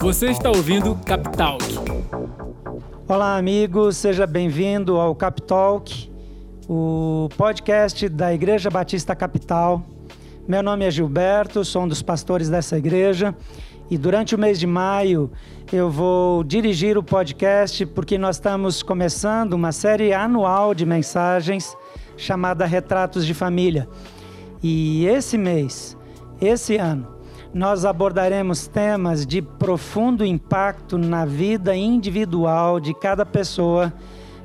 Você está ouvindo Capital. Olá, amigos, seja bem-vindo ao Capitalk, o podcast da Igreja Batista Capital. Meu nome é Gilberto, sou um dos pastores dessa igreja e durante o mês de maio eu vou dirigir o podcast porque nós estamos começando uma série anual de mensagens chamada Retratos de Família. E esse mês, esse ano, nós abordaremos temas de profundo impacto na vida individual de cada pessoa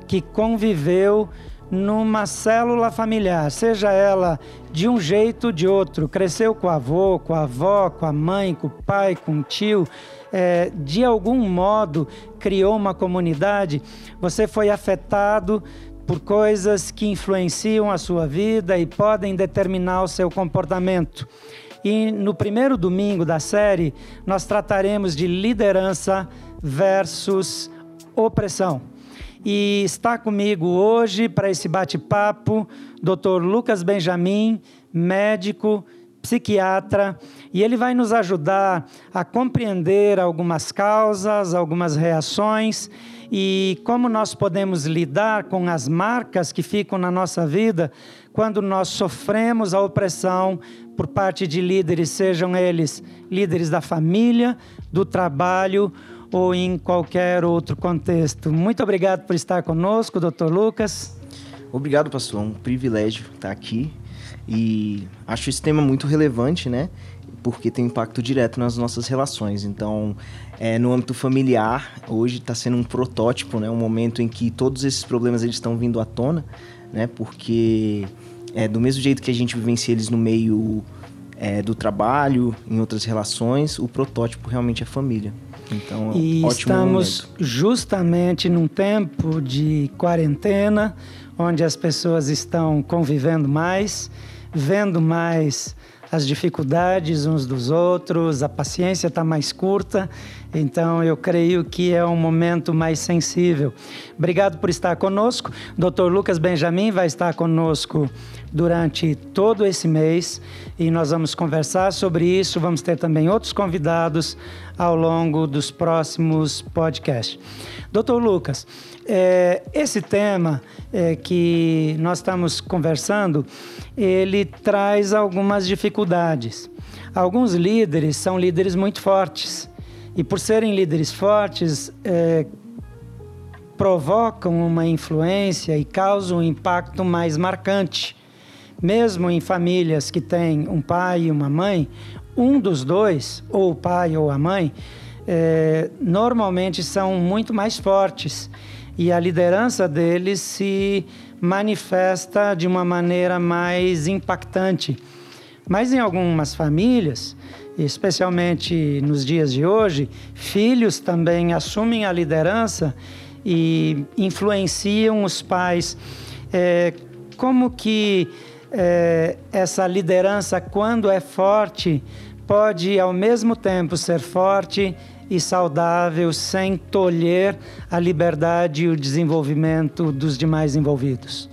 que conviveu numa célula familiar, seja ela de um jeito ou de outro, cresceu com o avô, com a avó, com a mãe, com o pai, com o tio, é, de algum modo criou uma comunidade, você foi afetado por coisas que influenciam a sua vida e podem determinar o seu comportamento. E no primeiro domingo da série, nós trataremos de liderança versus opressão. E está comigo hoje para esse bate-papo Dr. Lucas Benjamin, médico, psiquiatra, e ele vai nos ajudar a compreender algumas causas, algumas reações e como nós podemos lidar com as marcas que ficam na nossa vida quando nós sofremos a opressão por parte de líderes, sejam eles líderes da família, do trabalho ou em qualquer outro contexto. Muito obrigado por estar conosco, Dr. Lucas. Obrigado, pastor. É um privilégio estar aqui e acho esse tema muito relevante, né? Porque tem impacto direto nas nossas relações. Então, é, no âmbito familiar, hoje está sendo um protótipo, né? Um momento em que todos esses problemas eles estão vindo à tona, né? Porque é, do mesmo jeito que a gente vivencia eles no meio é, do trabalho, em outras relações, o protótipo realmente é família. Então, é e estamos momento. justamente num tempo de quarentena, onde as pessoas estão convivendo mais, vendo mais as dificuldades uns dos outros, a paciência está mais curta, então eu creio que é um momento mais sensível. Obrigado por estar conosco. Dr. Lucas Benjamin vai estar conosco durante todo esse mês e nós vamos conversar sobre isso. Vamos ter também outros convidados ao longo dos próximos podcasts. Doutor Lucas, é, esse tema é, que nós estamos conversando, ele traz algumas dificuldades. Alguns líderes são líderes muito fortes e por serem líderes fortes, é, provocam uma influência e causam um impacto mais marcante. Mesmo em famílias que têm um pai e uma mãe, um dos dois, ou o pai ou a mãe, é, normalmente são muito mais fortes e a liderança deles se manifesta de uma maneira mais impactante. Mas em algumas famílias, especialmente nos dias de hoje, filhos também assumem a liderança e influenciam os pais. É, como que é, essa liderança, quando é forte, pode ao mesmo tempo ser forte e saudável, sem tolher a liberdade e o desenvolvimento dos demais envolvidos?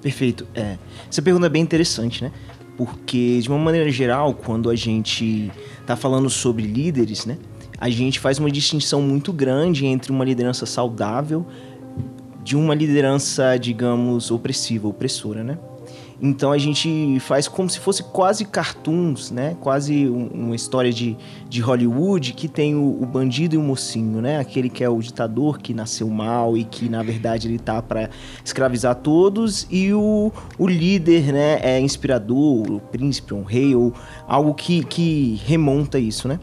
Perfeito. É, essa pergunta é bem interessante, né? porque de uma maneira geral, quando a gente está falando sobre líderes, né, a gente faz uma distinção muito grande entre uma liderança saudável de uma liderança, digamos, opressiva, opressora, né? Então a gente faz como se fosse quase cartoons, né? Quase um, uma história de, de Hollywood que tem o, o, bandido e o mocinho, né? Aquele que é o ditador que nasceu mal e que na verdade ele tá para escravizar todos e o, o líder, né? É inspirador, o príncipe, um rei ou algo que, que remonta isso, né?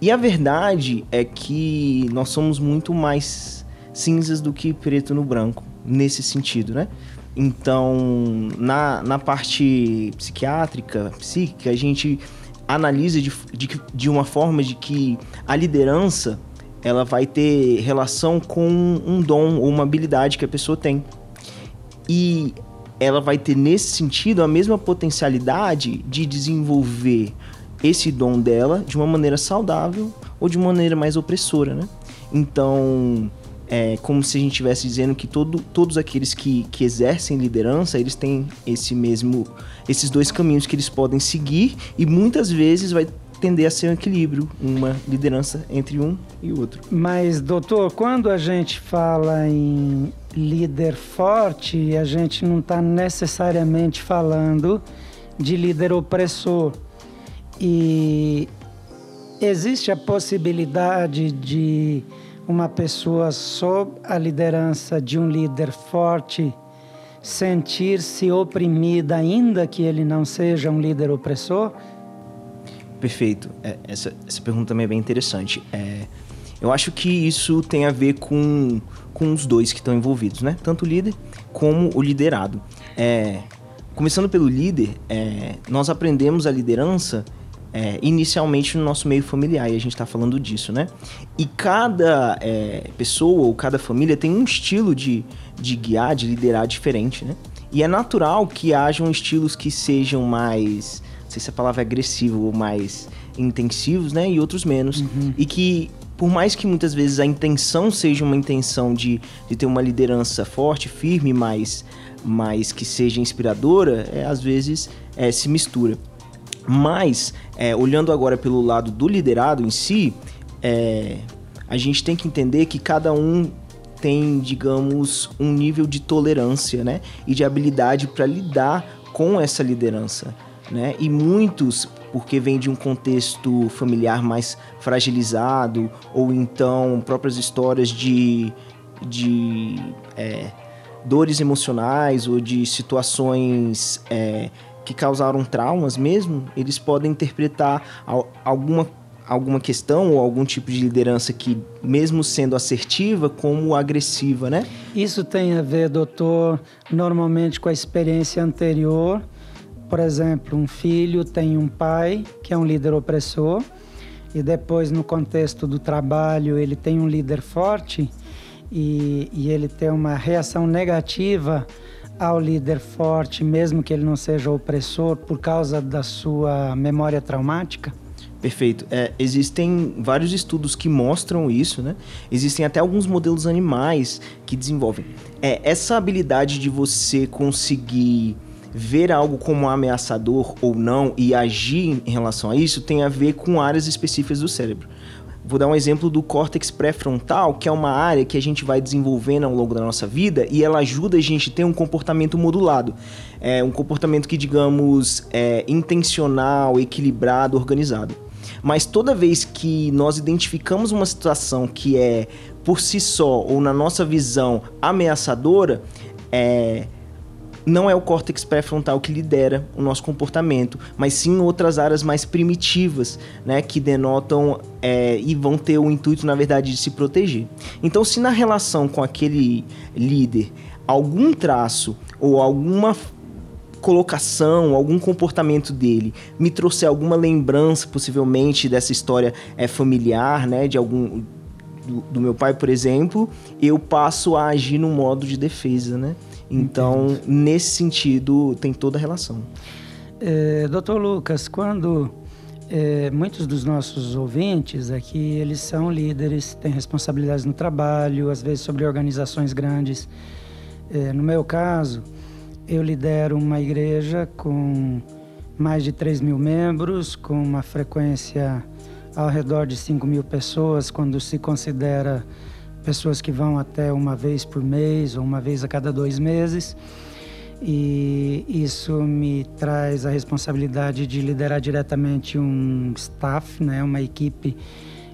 E a verdade é que nós somos muito mais cinzas do que preto no branco nesse sentido, né? Então, na, na parte psiquiátrica, psíquica, a gente analisa de, de, de uma forma de que a liderança ela vai ter relação com um dom ou uma habilidade que a pessoa tem. E ela vai ter, nesse sentido, a mesma potencialidade de desenvolver esse dom dela de uma maneira saudável ou de uma maneira mais opressora, né? Então, é como se a gente estivesse dizendo que todo, todos aqueles que, que exercem liderança, eles têm esse mesmo, esses dois caminhos que eles podem seguir e muitas vezes vai tender a ser um equilíbrio, uma liderança entre um e outro. Mas, doutor, quando a gente fala em líder forte, a gente não está necessariamente falando de líder opressor. E existe a possibilidade de uma pessoa sob a liderança de um líder forte sentir-se oprimida, ainda que ele não seja um líder opressor? Perfeito. É, essa, essa pergunta também é bem interessante. É, eu acho que isso tem a ver com, com os dois que estão envolvidos, né? Tanto o líder como o liderado. É, começando pelo líder, é, nós aprendemos a liderança é, inicialmente no nosso meio familiar, e a gente está falando disso, né? E cada é, pessoa ou cada família tem um estilo de, de guiar, de liderar diferente, né? E é natural que hajam estilos que sejam mais, não sei se a palavra é agressivo ou mais intensivos, né? E outros menos. Uhum. E que, por mais que muitas vezes a intenção seja uma intenção de, de ter uma liderança forte, firme, mas, mas que seja inspiradora, é, às vezes é, se mistura. Mas, é, olhando agora pelo lado do liderado em si, é, a gente tem que entender que cada um tem, digamos, um nível de tolerância, né? E de habilidade para lidar com essa liderança, né? E muitos, porque vem de um contexto familiar mais fragilizado, ou então próprias histórias de, de é, dores emocionais ou de situações é, que causaram traumas mesmo, eles podem interpretar alguma, alguma questão ou algum tipo de liderança que, mesmo sendo assertiva, como agressiva, né? Isso tem a ver, doutor, normalmente com a experiência anterior. Por exemplo, um filho tem um pai que é um líder opressor e depois, no contexto do trabalho, ele tem um líder forte e, e ele tem uma reação negativa ao líder forte, mesmo que ele não seja opressor, por causa da sua memória traumática? Perfeito. É, existem vários estudos que mostram isso, né? Existem até alguns modelos animais que desenvolvem. É, essa habilidade de você conseguir ver algo como ameaçador ou não e agir em relação a isso tem a ver com áreas específicas do cérebro. Vou dar um exemplo do córtex pré-frontal, que é uma área que a gente vai desenvolvendo ao longo da nossa vida e ela ajuda a gente a ter um comportamento modulado. É um comportamento que, digamos, é intencional, equilibrado, organizado. Mas toda vez que nós identificamos uma situação que é por si só ou na nossa visão ameaçadora, é, não é o córtex pré-frontal que lidera o nosso comportamento, mas sim outras áreas mais primitivas, né, que denotam é, e vão ter o intuito, na verdade, de se proteger. Então, se na relação com aquele líder algum traço ou alguma colocação, algum comportamento dele me trouxer alguma lembrança, possivelmente, dessa história é, familiar, né, de algum do, do meu pai, por exemplo, eu passo a agir no modo de defesa, né? Então, Entendo. nesse sentido, tem toda a relação. É, Doutor Lucas, quando é, muitos dos nossos ouvintes aqui, eles são líderes, têm responsabilidades no trabalho, às vezes sobre organizações grandes. É, no meu caso, eu lidero uma igreja com mais de 3 mil membros, com uma frequência ao redor de 5 mil pessoas, quando se considera pessoas que vão até uma vez por mês ou uma vez a cada dois meses. E isso me traz a responsabilidade de liderar diretamente um staff, né, uma equipe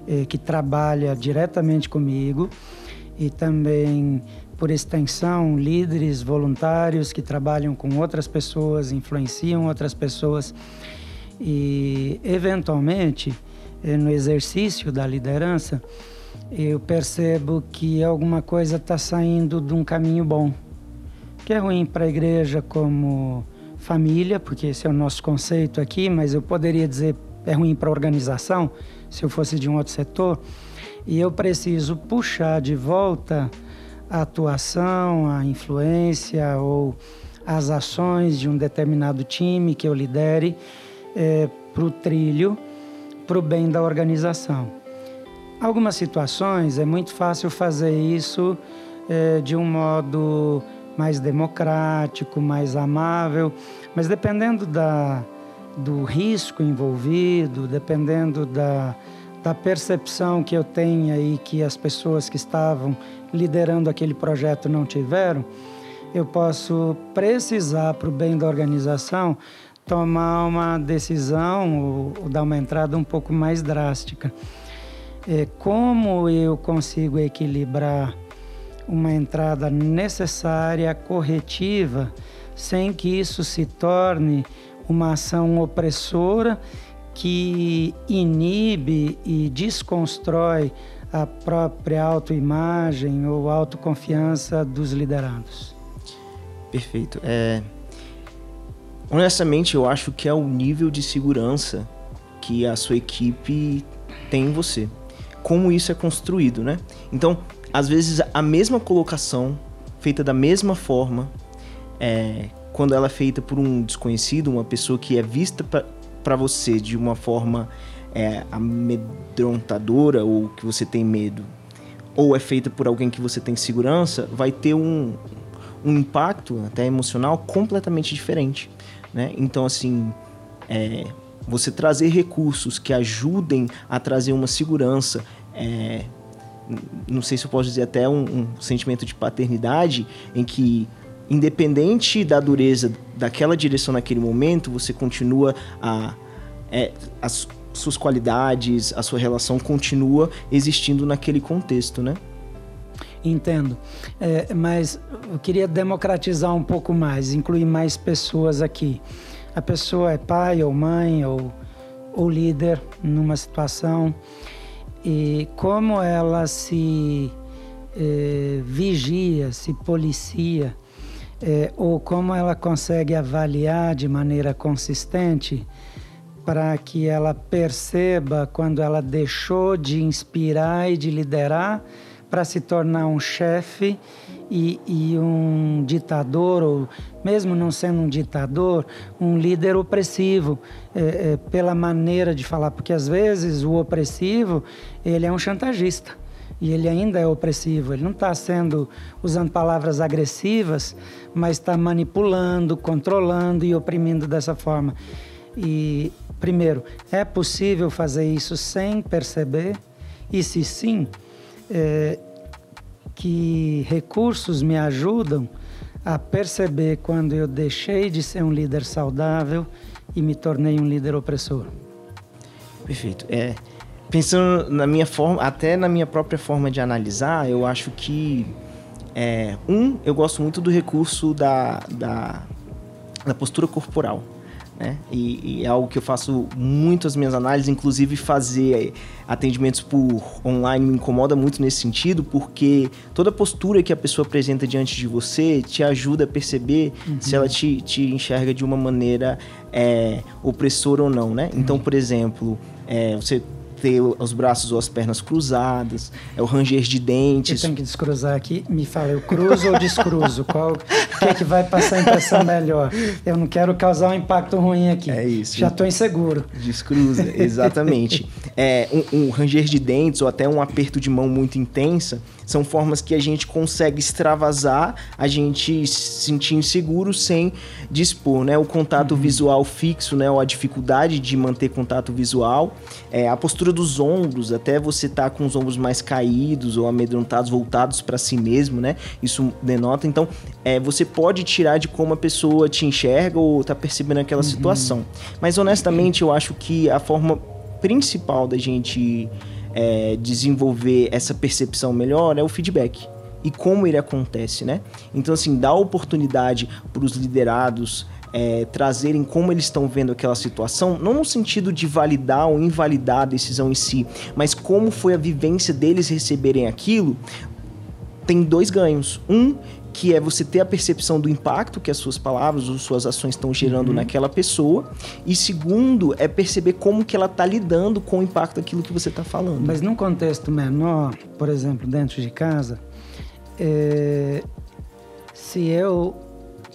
eh, que trabalha diretamente comigo e também por extensão líderes voluntários que trabalham com outras pessoas, influenciam outras pessoas e eventualmente eh, no exercício da liderança eu percebo que alguma coisa está saindo de um caminho bom, que é ruim para a igreja como família, porque esse é o nosso conceito aqui, mas eu poderia dizer é ruim para a organização, se eu fosse de um outro setor, e eu preciso puxar de volta a atuação, a influência ou as ações de um determinado time que eu lidere é, eh, para o trilho, para o bem da organização. Algumas situações é muito fácil fazer isso é, de um modo mais democrático, mais amável, mas dependendo da, do risco envolvido, dependendo da, da percepção que eu tenha e que as pessoas que estavam liderando aquele projeto não tiveram, eu posso precisar, para o bem da organização, tomar uma decisão ou, ou dar uma entrada um pouco mais drástica. É, como eu consigo equilibrar uma entrada necessária, corretiva, sem que isso se torne uma ação opressora que inibe e desconstrói a própria autoimagem ou autoconfiança dos liderados. Perfeito. É... Honestamente, eu acho que é o nível de segurança que a sua equipe tem em você. Como isso é construído, né? Então, às vezes, a mesma colocação, feita da mesma forma, é, quando ela é feita por um desconhecido, uma pessoa que é vista para você de uma forma é, amedrontadora ou que você tem medo, ou é feita por alguém que você tem segurança, vai ter um, um impacto até emocional completamente diferente. Né? Então, assim, é, você trazer recursos que ajudem a trazer uma segurança, é, não sei se eu posso dizer até um, um sentimento de paternidade, em que independente da dureza daquela direção naquele momento, você continua a. É, as suas qualidades, a sua relação continua existindo naquele contexto, né? Entendo. É, mas eu queria democratizar um pouco mais, incluir mais pessoas aqui. A pessoa é pai ou mãe ou, ou líder numa situação e como ela se é, vigia, se policia é, ou como ela consegue avaliar de maneira consistente para que ela perceba quando ela deixou de inspirar e de liderar para se tornar um chefe e, e, um ditador, ou mesmo não sendo um ditador, um líder opressivo, é, é, pela maneira de falar, porque às vezes o opressivo ele é um chantagista e ele ainda é opressivo. Ele não está sendo usando palavras agressivas, mas está manipulando, controlando e oprimindo dessa forma. E primeiro, é possível fazer isso sem perceber? E se sim, é, que recursos me ajudam a perceber quando eu deixei de ser um líder saudável e me tornei um líder opressor? Perfeito. É, pensando na minha forma, até na minha própria forma de analisar, eu acho que é, um, eu gosto muito do recurso da, da, da postura corporal. Né? E, e, é algo que eu faço muito as minhas análises, inclusive fazer atendimentos por online me incomoda muito nesse sentido, porque toda postura que a pessoa apresenta diante de você te ajuda a perceber uhum. se ela te, te enxerga de uma maneira é, opressora ou não, né? Então, por exemplo, é, você ter os braços ou as pernas cruzadas, é o ranger de dentes. Eu tenho que descruzar aqui. Me fala, eu cruzo ou descruzo? Qual que é que vai passar a impressão melhor? Eu não quero causar um impacto ruim aqui. É isso. Já estou inseguro. Descruza, exatamente. é, um, um ranger de dentes ou até um aperto de mão muito intensa são formas que a gente consegue extravasar, a gente se sentir inseguro sem dispor, né? O contato uhum. visual fixo, né? Ou a dificuldade de manter contato visual, é, a postura dos ombros, até você tá com os ombros mais caídos ou amedrontados, voltados para si mesmo, né? Isso denota. Então, é, você pode tirar de como a pessoa te enxerga ou tá percebendo aquela uhum. situação. Mas honestamente, eu acho que a forma principal da gente é, desenvolver essa percepção melhor é o feedback e como ele acontece, né? Então, assim, dá oportunidade para os liderados é, trazerem como eles estão vendo aquela situação, não no sentido de validar ou invalidar a decisão em si, mas como foi a vivência deles receberem aquilo, tem dois ganhos. Um, que é você ter a percepção do impacto que as suas palavras ou suas ações estão gerando uhum. naquela pessoa. E segundo, é perceber como que ela está lidando com o impacto daquilo que você está falando. Mas num contexto menor, por exemplo, dentro de casa, é... se eu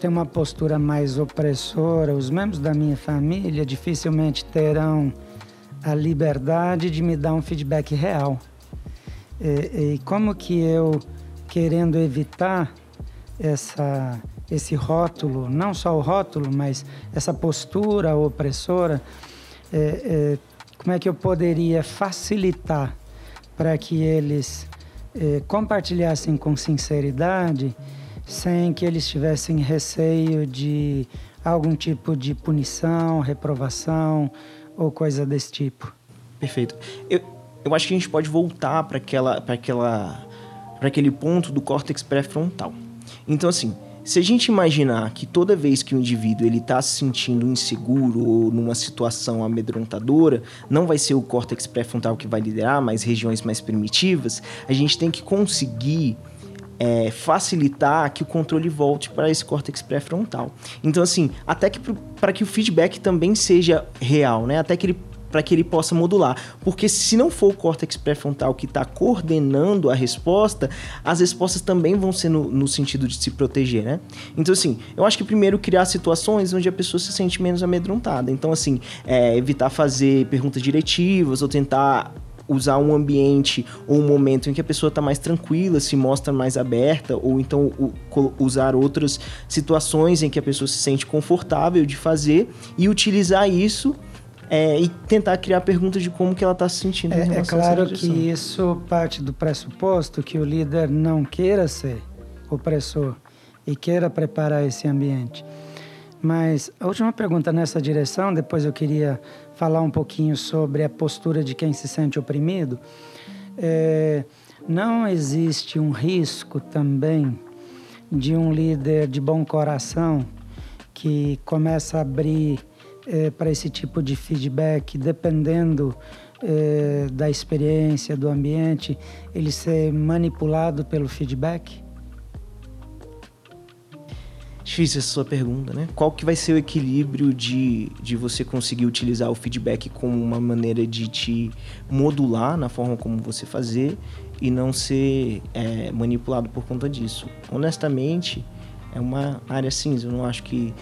tenho uma postura mais opressora, os membros da minha família dificilmente terão a liberdade de me dar um feedback real. E, e como que eu, querendo evitar essa, esse rótulo, não só o rótulo, mas essa postura opressora, é, é, como é que eu poderia facilitar para que eles é, compartilhassem com sinceridade, sem que eles tivessem receio de algum tipo de punição, reprovação ou coisa desse tipo? Perfeito. Eu, eu acho que a gente pode voltar para aquela, para aquela, para aquele ponto do córtex pré-frontal. Então, assim, se a gente imaginar que toda vez que o indivíduo ele está se sentindo inseguro ou numa situação amedrontadora, não vai ser o córtex pré-frontal que vai liderar, mas regiões mais primitivas, a gente tem que conseguir é, facilitar que o controle volte para esse córtex pré-frontal. Então, assim, até que para que o feedback também seja real, né? Até que ele para que ele possa modular. Porque se não for o córtex pré-frontal que está coordenando a resposta, as respostas também vão ser no, no, sentido de se proteger, né? Então, assim, eu acho que primeiro criar situações onde a pessoa se sente menos amedrontada. Então, assim, é, evitar fazer perguntas diretivas ou tentar usar um ambiente ou um momento em que a pessoa está mais tranquila, se mostra mais aberta, ou então usar outras situações em que a pessoa se sente confortável de fazer e utilizar isso é, e tentar criar perguntas de como que ela está se sentindo. É, é claro que isso parte do pressuposto que o líder não queira ser opressor e queira preparar esse ambiente. Mas a última pergunta nessa direção, depois eu queria falar um pouquinho sobre a postura de quem se sente oprimido. É, não existe um risco também de um líder de bom coração que começa a abrir é, para esse tipo de feedback, dependendo é, da experiência, do ambiente, ele ser manipulado pelo feedback? Difícil essa sua pergunta, né? Qual que vai ser o equilíbrio de, de você conseguir utilizar o feedback como uma maneira de te modular na forma como você fazer e não ser é, manipulado por conta disso? Honestamente, é uma área cinza. Eu não acho que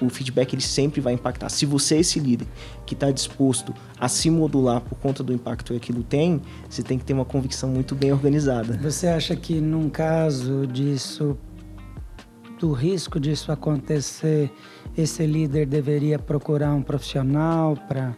o feedback ele sempre vai impactar. Se você é esse líder que está disposto a se modular por conta do impacto que aquilo tem, você tem que ter uma convicção muito bem organizada. Você acha que num caso disso, do risco disso acontecer, esse líder deveria procurar um profissional para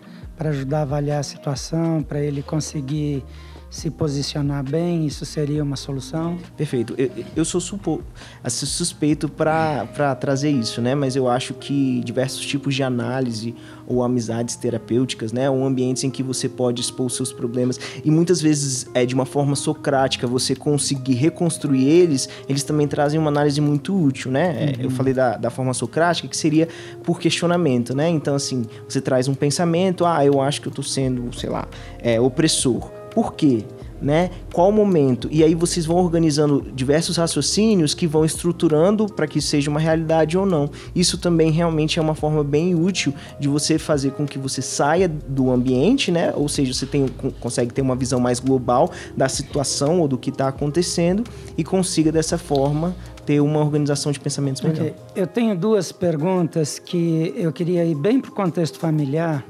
ajudar a avaliar a situação, para ele conseguir se posicionar bem, isso seria uma solução? Perfeito. Eu, eu sou supo, assim, suspeito para trazer isso, né? Mas eu acho que diversos tipos de análise ou amizades terapêuticas, né? Ou ambientes em que você pode expor os seus problemas e muitas vezes é de uma forma socrática você conseguir reconstruir eles, eles também trazem uma análise muito útil, né? Uhum. Eu falei da, da forma socrática que seria por questionamento, né? Então, assim, você traz um pensamento, ah, eu acho que eu tô sendo, sei lá, é, opressor por quê? Né? Qual momento? E aí vocês vão organizando diversos raciocínios que vão estruturando para que seja uma realidade ou não. Isso também realmente é uma forma bem útil de você fazer com que você saia do ambiente, né? Ou seja, você tem, consegue ter uma visão mais global da situação ou do que está acontecendo e consiga dessa forma ter uma organização de pensamentos melhor. Eu tenho duas perguntas que eu queria ir bem para o contexto familiar.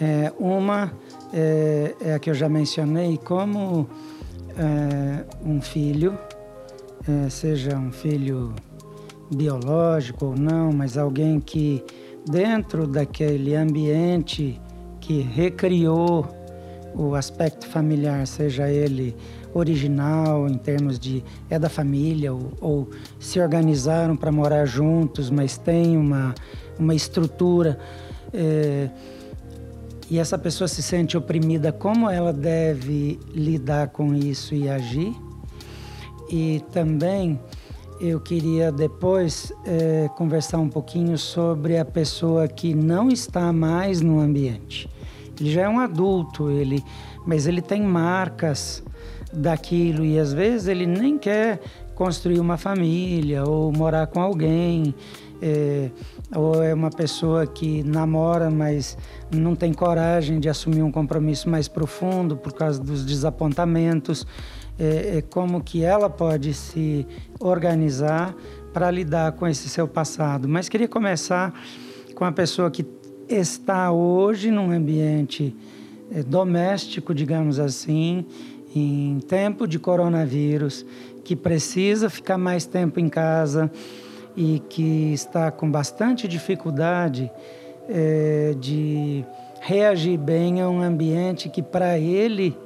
É, uma é, é a que eu já mencionei, como é, um filho, é, seja um filho biológico ou não, mas alguém que dentro daquele ambiente que recriou o aspecto familiar, seja ele original em termos de é da família ou, ou se organizaram para morar juntos, mas tem uma, uma estrutura. É, e essa pessoa se sente oprimida, como ela deve lidar com isso e agir. E também eu queria depois é, conversar um pouquinho sobre a pessoa que não está mais no ambiente. Ele já é um adulto, ele, mas ele tem marcas daquilo e às vezes ele nem quer construir uma família ou morar com alguém. É, ou é uma pessoa que namora, mas não tem coragem de assumir um compromisso mais profundo por causa dos desapontamentos. É, é como que ela pode se organizar para lidar com esse seu passado. Mas queria começar com a pessoa que está hoje num ambiente é, doméstico, digamos assim, em tempo de coronavírus, que precisa ficar mais tempo em casa e que está com bastante dificuldade é, de reagir bem a um ambiente que para ele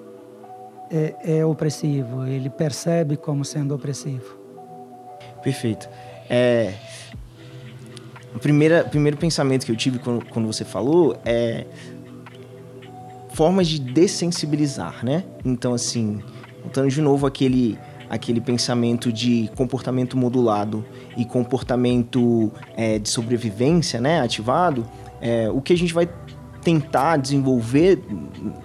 é, é, opressivo, ele percebe como sendo opressivo. Perfeito. É, o primeira, primeiro pensamento que eu tive quando, quando você falou é formas de dessensibilizar, né? Então, assim, voltando de novo aquele aquele pensamento de comportamento modulado e comportamento é, de sobrevivência, né, ativado, é, o que a gente vai tentar desenvolver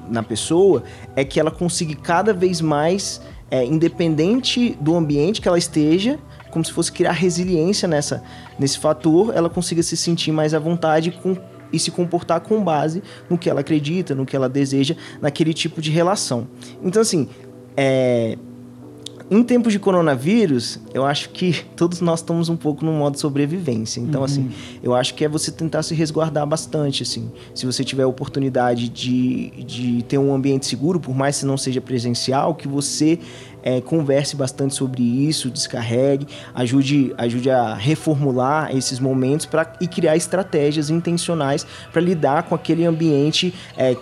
na pessoa é que ela consiga cada vez mais, é, independente do ambiente que ela esteja, como se fosse criar resiliência nessa, nesse fator, ela consiga se sentir mais à vontade com, e se comportar com base no que ela acredita, no que ela deseja, naquele tipo de relação. Então, assim, é, em tempos de coronavírus, eu acho que todos nós estamos um pouco no modo sobrevivência. Então, assim, uhum. assim, eu acho que é você tentar se resguardar bastante, assim. Se você tiver a oportunidade de, de ter um ambiente seguro, por mais que não seja presencial, que você é, converse bastante sobre isso, descarregue, ajude, ajude a reformular esses momentos pra, e criar estratégias intencionais para lidar com aquele ambiente é,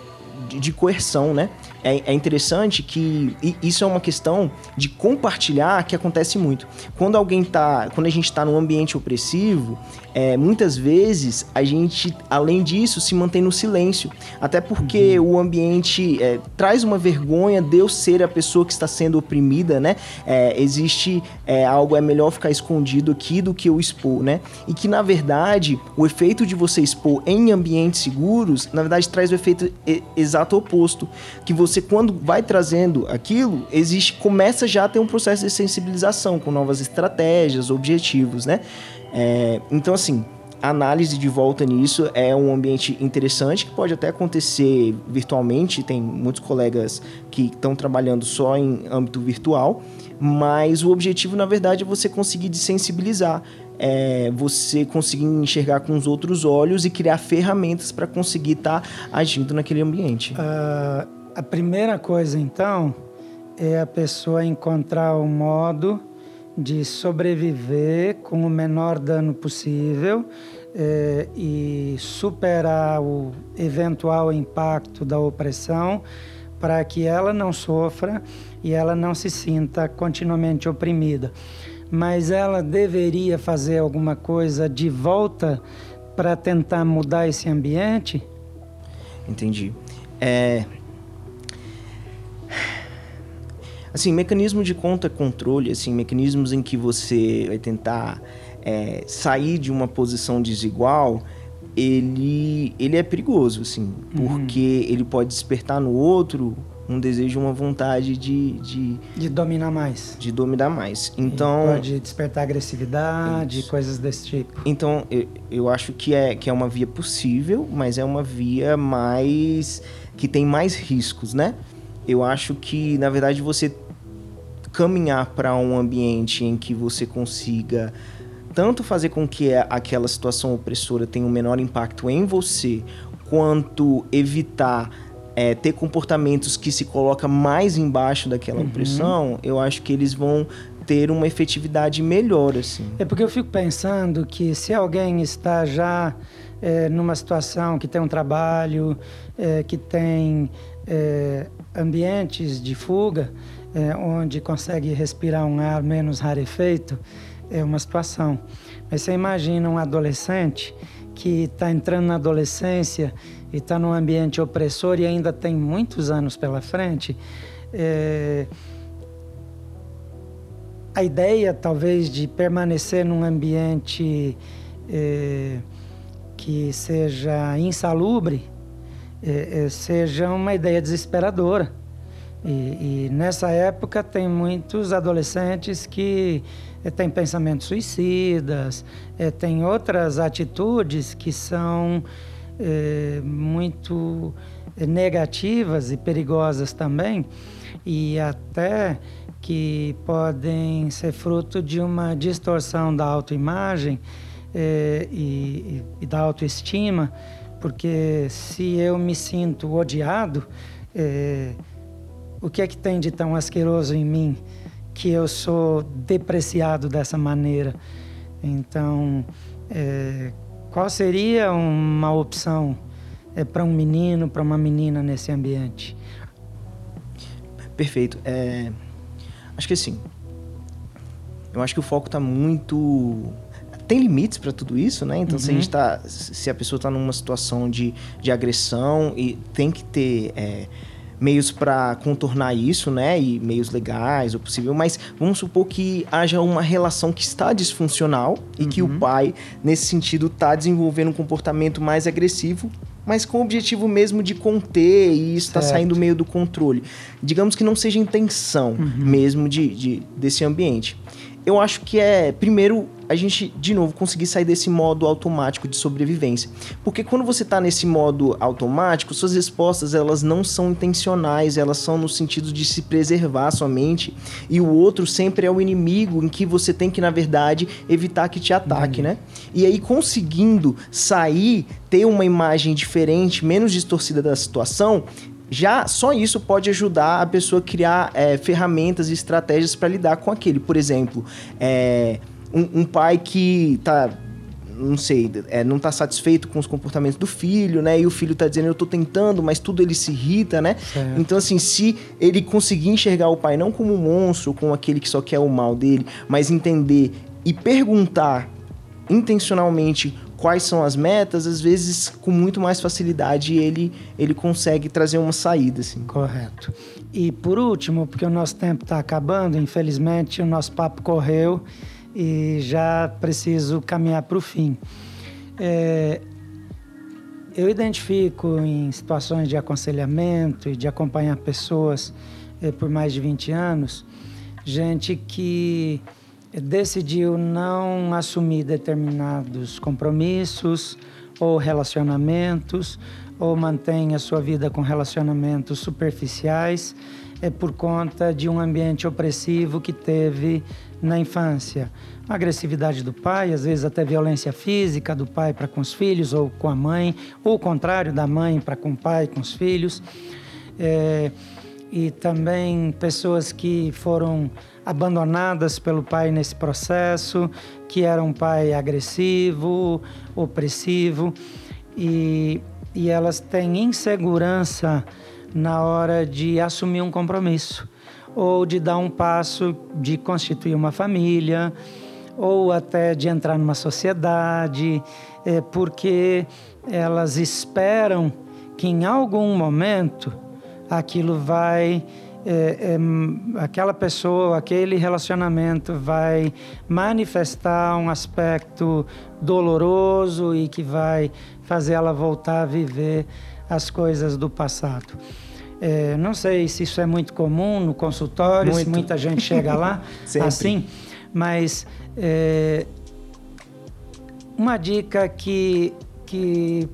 de, de coerção, né? É, é interessante que isso é uma questão de compartilhar que acontece muito. Quando alguém tá, quando a gente está num ambiente opressivo, é, muitas vezes a gente, além disso, se mantém no silêncio, até porque uhum. o ambiente é, traz uma vergonha de eu ser a pessoa que está sendo oprimida, né? É, existe é, algo é melhor ficar escondido aqui do que eu expor, né? E que na verdade o efeito de você expor em ambientes seguros, na verdade traz o efeito exato oposto, que você você quando vai trazendo aquilo, existe começa já a ter um processo de sensibilização com novas estratégias, objetivos, né? É, então assim, análise de volta nisso é um ambiente interessante que pode até acontecer virtualmente. Tem muitos colegas que estão trabalhando só em âmbito virtual, mas o objetivo, na verdade, é você conseguir desensibilizar, é você conseguir enxergar com os outros olhos e criar ferramentas para conseguir estar tá agindo naquele ambiente. Uh, a primeira coisa, então, é a pessoa encontrar o modo de sobreviver com o menor dano possível é, e superar o eventual impacto da opressão para que ela não sofra e ela não se sinta continuamente oprimida. Mas ela deveria fazer alguma coisa de volta para tentar mudar esse ambiente? Entendi. É, Assim, mecanismo de conta-controle, assim, mecanismos em que você vai tentar é, sair de uma posição desigual, ele, ele é perigoso, assim, uhum. porque ele pode despertar no outro um desejo, uma vontade de, de... De dominar mais. De dominar mais. Então... E pode despertar agressividade, isso. coisas desse tipo. Então, eu, eu acho que é, que é uma via possível, mas é uma via mais... que tem mais riscos, né? Eu acho que, na verdade, você caminhar para um ambiente em que você consiga tanto fazer com que aquela situação opressora tenha um menor impacto em você, quanto evitar é, ter comportamentos que se coloca mais embaixo daquela uhum. opressão, eu acho que eles vão ter uma efetividade melhor, assim. É porque eu fico pensando que se alguém está já é, numa situação que tem um trabalho, é, que tem é, ambientes de fuga, é, onde consegue respirar um ar menos rarefeito, é uma situação. Mas você imagina um adolescente que está entrando na adolescência e está num ambiente opressor e ainda tem muitos anos pela frente. É... A ideia, talvez, de permanecer num ambiente é... que seja insalubre, é, é seja uma ideia desesperadora. E, e, nessa época tem muitos adolescentes que é, têm pensamentos suicidas, é, têm outras atitudes que são é, muito negativas e perigosas também, e até que podem ser fruto de uma distorção da autoimagem e, e da autoestima, porque se eu me sinto odiado, o que é que tem de tão asqueroso em mim que eu sou depreciado dessa maneira? Então, é, qual seria uma opção é, para um menino, para uma menina nesse ambiente? Perfeito. É, acho que assim, eu acho que o foco está muito tem limites para tudo isso, né? Então, uhum. se a gente uhum. tá, se a pessoa está numa situação de, de agressão e tem que ter é, meios para contornar isso, né? E meios legais, o possível. Mas vamos supor que haja uma relação que está disfuncional e que o uhum. pai, nesse sentido, está desenvolvendo um comportamento mais agressivo mas com o objetivo mesmo de conter e está saindo meio do controle. Digamos que não seja intenção uhum. mesmo de, de, desse ambiente eu acho que é, primeiro, a gente, de novo, conseguir sair desse modo automático de sobrevivência. Porque quando você está nesse modo automático, suas respostas, elas não são intencionais, elas são no sentido de se preservar somente, e o outro sempre é o inimigo em que você tem que, na verdade, evitar que te ataque, uhum. né? E aí, conseguindo sair, ter uma imagem diferente, menos distorcida da situação, já só isso pode ajudar a pessoa a criar é, ferramentas e estratégias para lidar com aquele. Por exemplo, é, um, um, pai que tá não sei, é, não está satisfeito com os comportamentos do filho, né? E o filho está dizendo, eu estou tentando, mas tudo ele se irrita, né? Certo. Então, assim, se ele conseguir enxergar o pai não como um monstro, como aquele que só quer o mal dele, mas entender e perguntar intencionalmente quais são as metas, às vezes com muito mais facilidade ele, ele consegue trazer uma saída. Assim. Correto. E por último, porque o nosso tempo está acabando, infelizmente o nosso papo correu e já preciso caminhar para o fim. É, eu identifico em situações de aconselhamento e de acompanhar pessoas é, por mais de 20 anos, gente que decidiu não assumir determinados compromissos ou relacionamentos, ou mantém a sua vida com relacionamentos superficiais, é por conta de um ambiente opressivo que teve na infância. A agressividade do pai, às vezes até violência física do pai para com os filhos ou com a mãe, ou o contrário, da mãe para com o pai com os filhos. É, e também pessoas que foram abandonadas pelo pai nesse processo, que era um pai agressivo, opressivo, e, e elas têm insegurança na hora de assumir um compromisso, ou de dar um passo de constituir uma família, ou até de entrar numa sociedade, é, porque elas esperam que em algum momento aquilo vai é, é, aquela pessoa, aquele relacionamento vai manifestar um aspecto doloroso e que vai fazer ela voltar a viver as coisas do passado. É, não sei se isso é muito comum no consultório, muito. se muita gente chega lá assim, mas é, uma dica que, que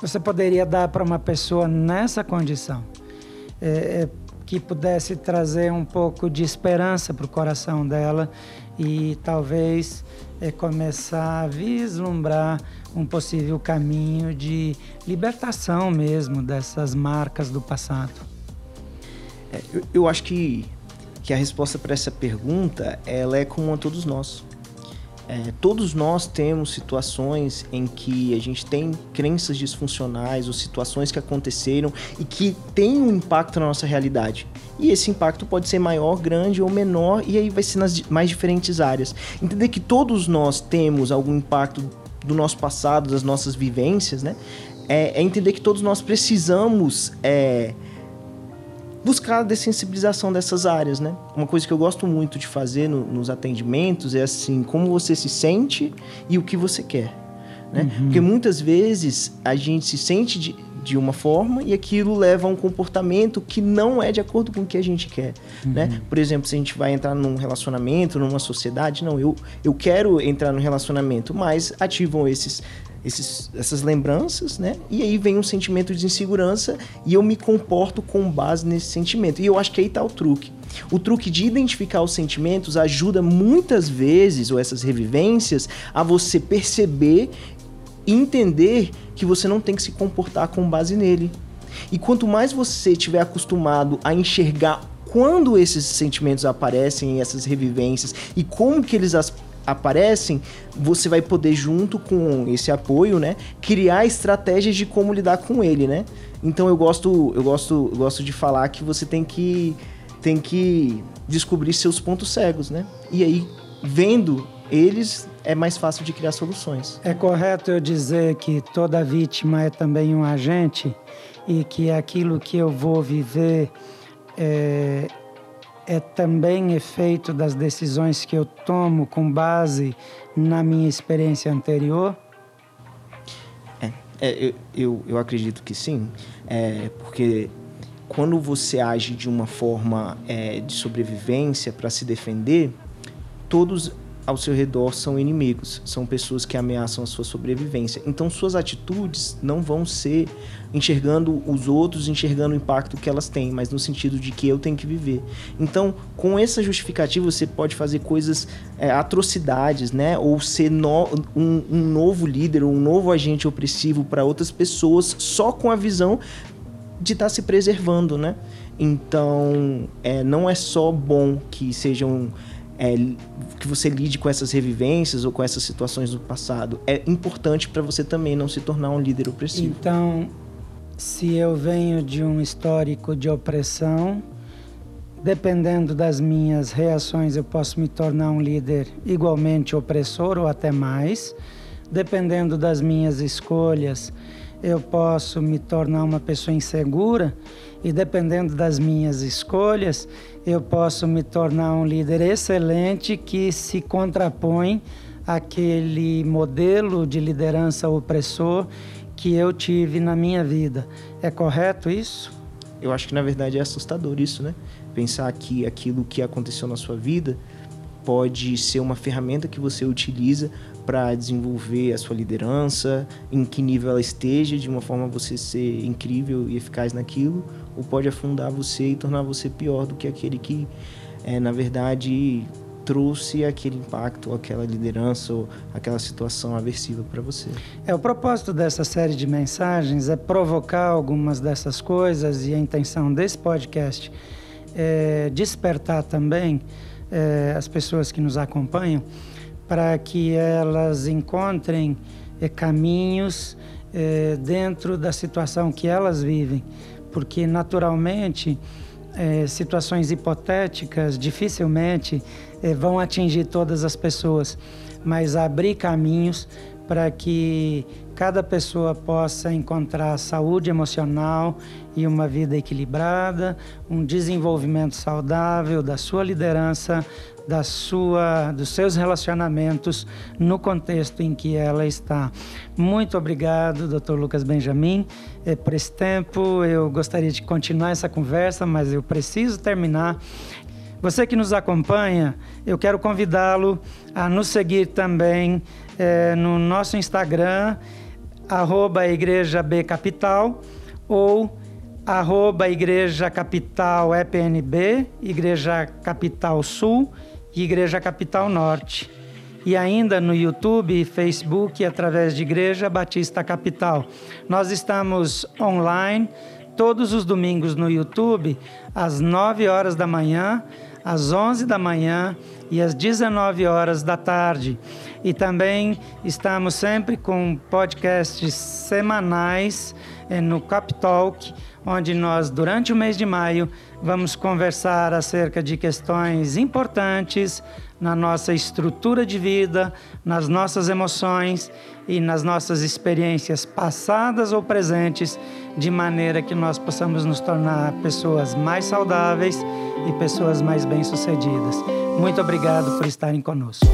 você poderia dar para uma pessoa nessa condição? É, é, que pudesse trazer um pouco de esperança para o coração dela e talvez é, começar a vislumbrar um possível caminho de libertação mesmo dessas marcas do passado. É, eu, eu, acho que, que a resposta para essa pergunta ela é comum a todos nós. É, todos nós temos situações em que a gente tem crenças disfuncionais ou situações que aconteceram e que têm um impacto na nossa realidade. E esse impacto pode ser maior, grande ou menor, e aí vai ser nas mais diferentes áreas. Entender que todos nós temos algum impacto do nosso passado, das nossas vivências, né? É, é entender que todos nós precisamos. É, buscar a dessensibilização dessas áreas, né? Uma coisa que eu gosto muito de fazer no, nos atendimentos é assim, como você se sente e o que você quer, né? Uhum. Porque muitas vezes a gente se sente de, de uma forma e aquilo leva a um comportamento que não é de acordo com o que a gente quer, uhum. né? Por exemplo, se a gente vai entrar num relacionamento, numa sociedade, não, eu, eu quero entrar no relacionamento, mas ativam esses esses, essas lembranças, né? E aí vem um sentimento de insegurança e eu me comporto com base nesse sentimento. E eu acho que aí está o truque. O truque de identificar os sentimentos ajuda muitas vezes, ou essas revivências, a você perceber entender que você não tem que se comportar com base nele. E quanto mais você estiver acostumado a enxergar quando esses sentimentos aparecem, essas revivências e como que eles aparecem, você vai poder junto com esse apoio, né, criar estratégias de como lidar com ele, né? Então eu gosto, eu gosto, eu gosto de falar que você tem que tem que descobrir seus pontos cegos, né? E aí vendo eles é mais fácil de criar soluções. É correto eu dizer que toda vítima é também um agente e que aquilo que eu vou viver é, é também efeito das decisões que eu tomo com base na minha experiência anterior? É, é eu, eu, eu, acredito que sim, é, porque quando você age de uma forma é, de sobrevivência para se defender, todos ao seu redor são inimigos, são pessoas que ameaçam a sua sobrevivência. Então suas atitudes não vão ser enxergando os outros, enxergando o impacto que elas têm, mas no sentido de que eu tenho que viver. Então, com essa justificativa, você pode fazer coisas, é, atrocidades, né? Ou ser no, um, um novo líder, um novo agente opressivo para outras pessoas, só com a visão de estar tá se preservando, né? Então, é, não é só bom que sejam é, que você lide com essas revivências ou com essas situações do passado. É importante para você também não se tornar um líder opressivo. Então, se eu venho de um histórico de opressão, dependendo das minhas reações, eu posso me tornar um líder igualmente opressor ou até mais. Dependendo das minhas escolhas, eu posso me tornar uma pessoa insegura e dependendo das minhas escolhas, eu posso me tornar um líder excelente que se contrapõe àquele modelo de liderança opressor que eu tive na minha vida. É correto isso? Eu acho que na verdade é assustador isso, né? Pensar que aquilo que aconteceu na sua vida pode ser uma ferramenta que você utiliza para desenvolver a sua liderança, em que nível ela esteja, de uma forma você ser incrível e eficaz naquilo, ou pode afundar você e tornar você pior do que aquele que, é, na verdade, trouxe aquele impacto, aquela liderança ou aquela situação aversiva para você. É o propósito dessa série de mensagens é provocar algumas dessas coisas e a intenção desse podcast é despertar também é, as pessoas que nos acompanham para que elas encontrem é, caminhos é, dentro da situação que elas vivem, porque naturalmente é, situações hipotéticas dificilmente vão atingir todas as pessoas, mas abrir caminhos para que cada pessoa possa encontrar saúde emocional e uma vida equilibrada, um desenvolvimento saudável da sua liderança, da sua, dos seus relacionamentos no contexto em que ela está. Muito obrigado, Dr. Lucas Benjamin, eh, por esse tempo. Eu gostaria de continuar essa conversa, mas eu preciso terminar. Você que nos acompanha, eu quero convidá-lo a nos seguir também eh, no nosso Instagram, arroba Igreja B Capital, ou arroba Igreja Capital EPNB, Igreja Capital Sul Igreja Capital Norte. E ainda no YouTube e Facebook através de Igreja Batista Capital. Nós estamos online todos os domingos no YouTube, às 9 horas da manhã, às 11 da manhã e às 19 horas da tarde. E também estamos sempre com podcasts semanais eh, no Capitalk onde nós, durante o mês de maio, vamos conversar acerca de questões importantes na nossa estrutura de vida, nas nossas emoções e nas nossas experiências passadas ou presentes, de maneira que nós possamos nos tornar pessoas mais saudáveis e pessoas mais bem-sucedidas. Muito obrigado por estarem conosco.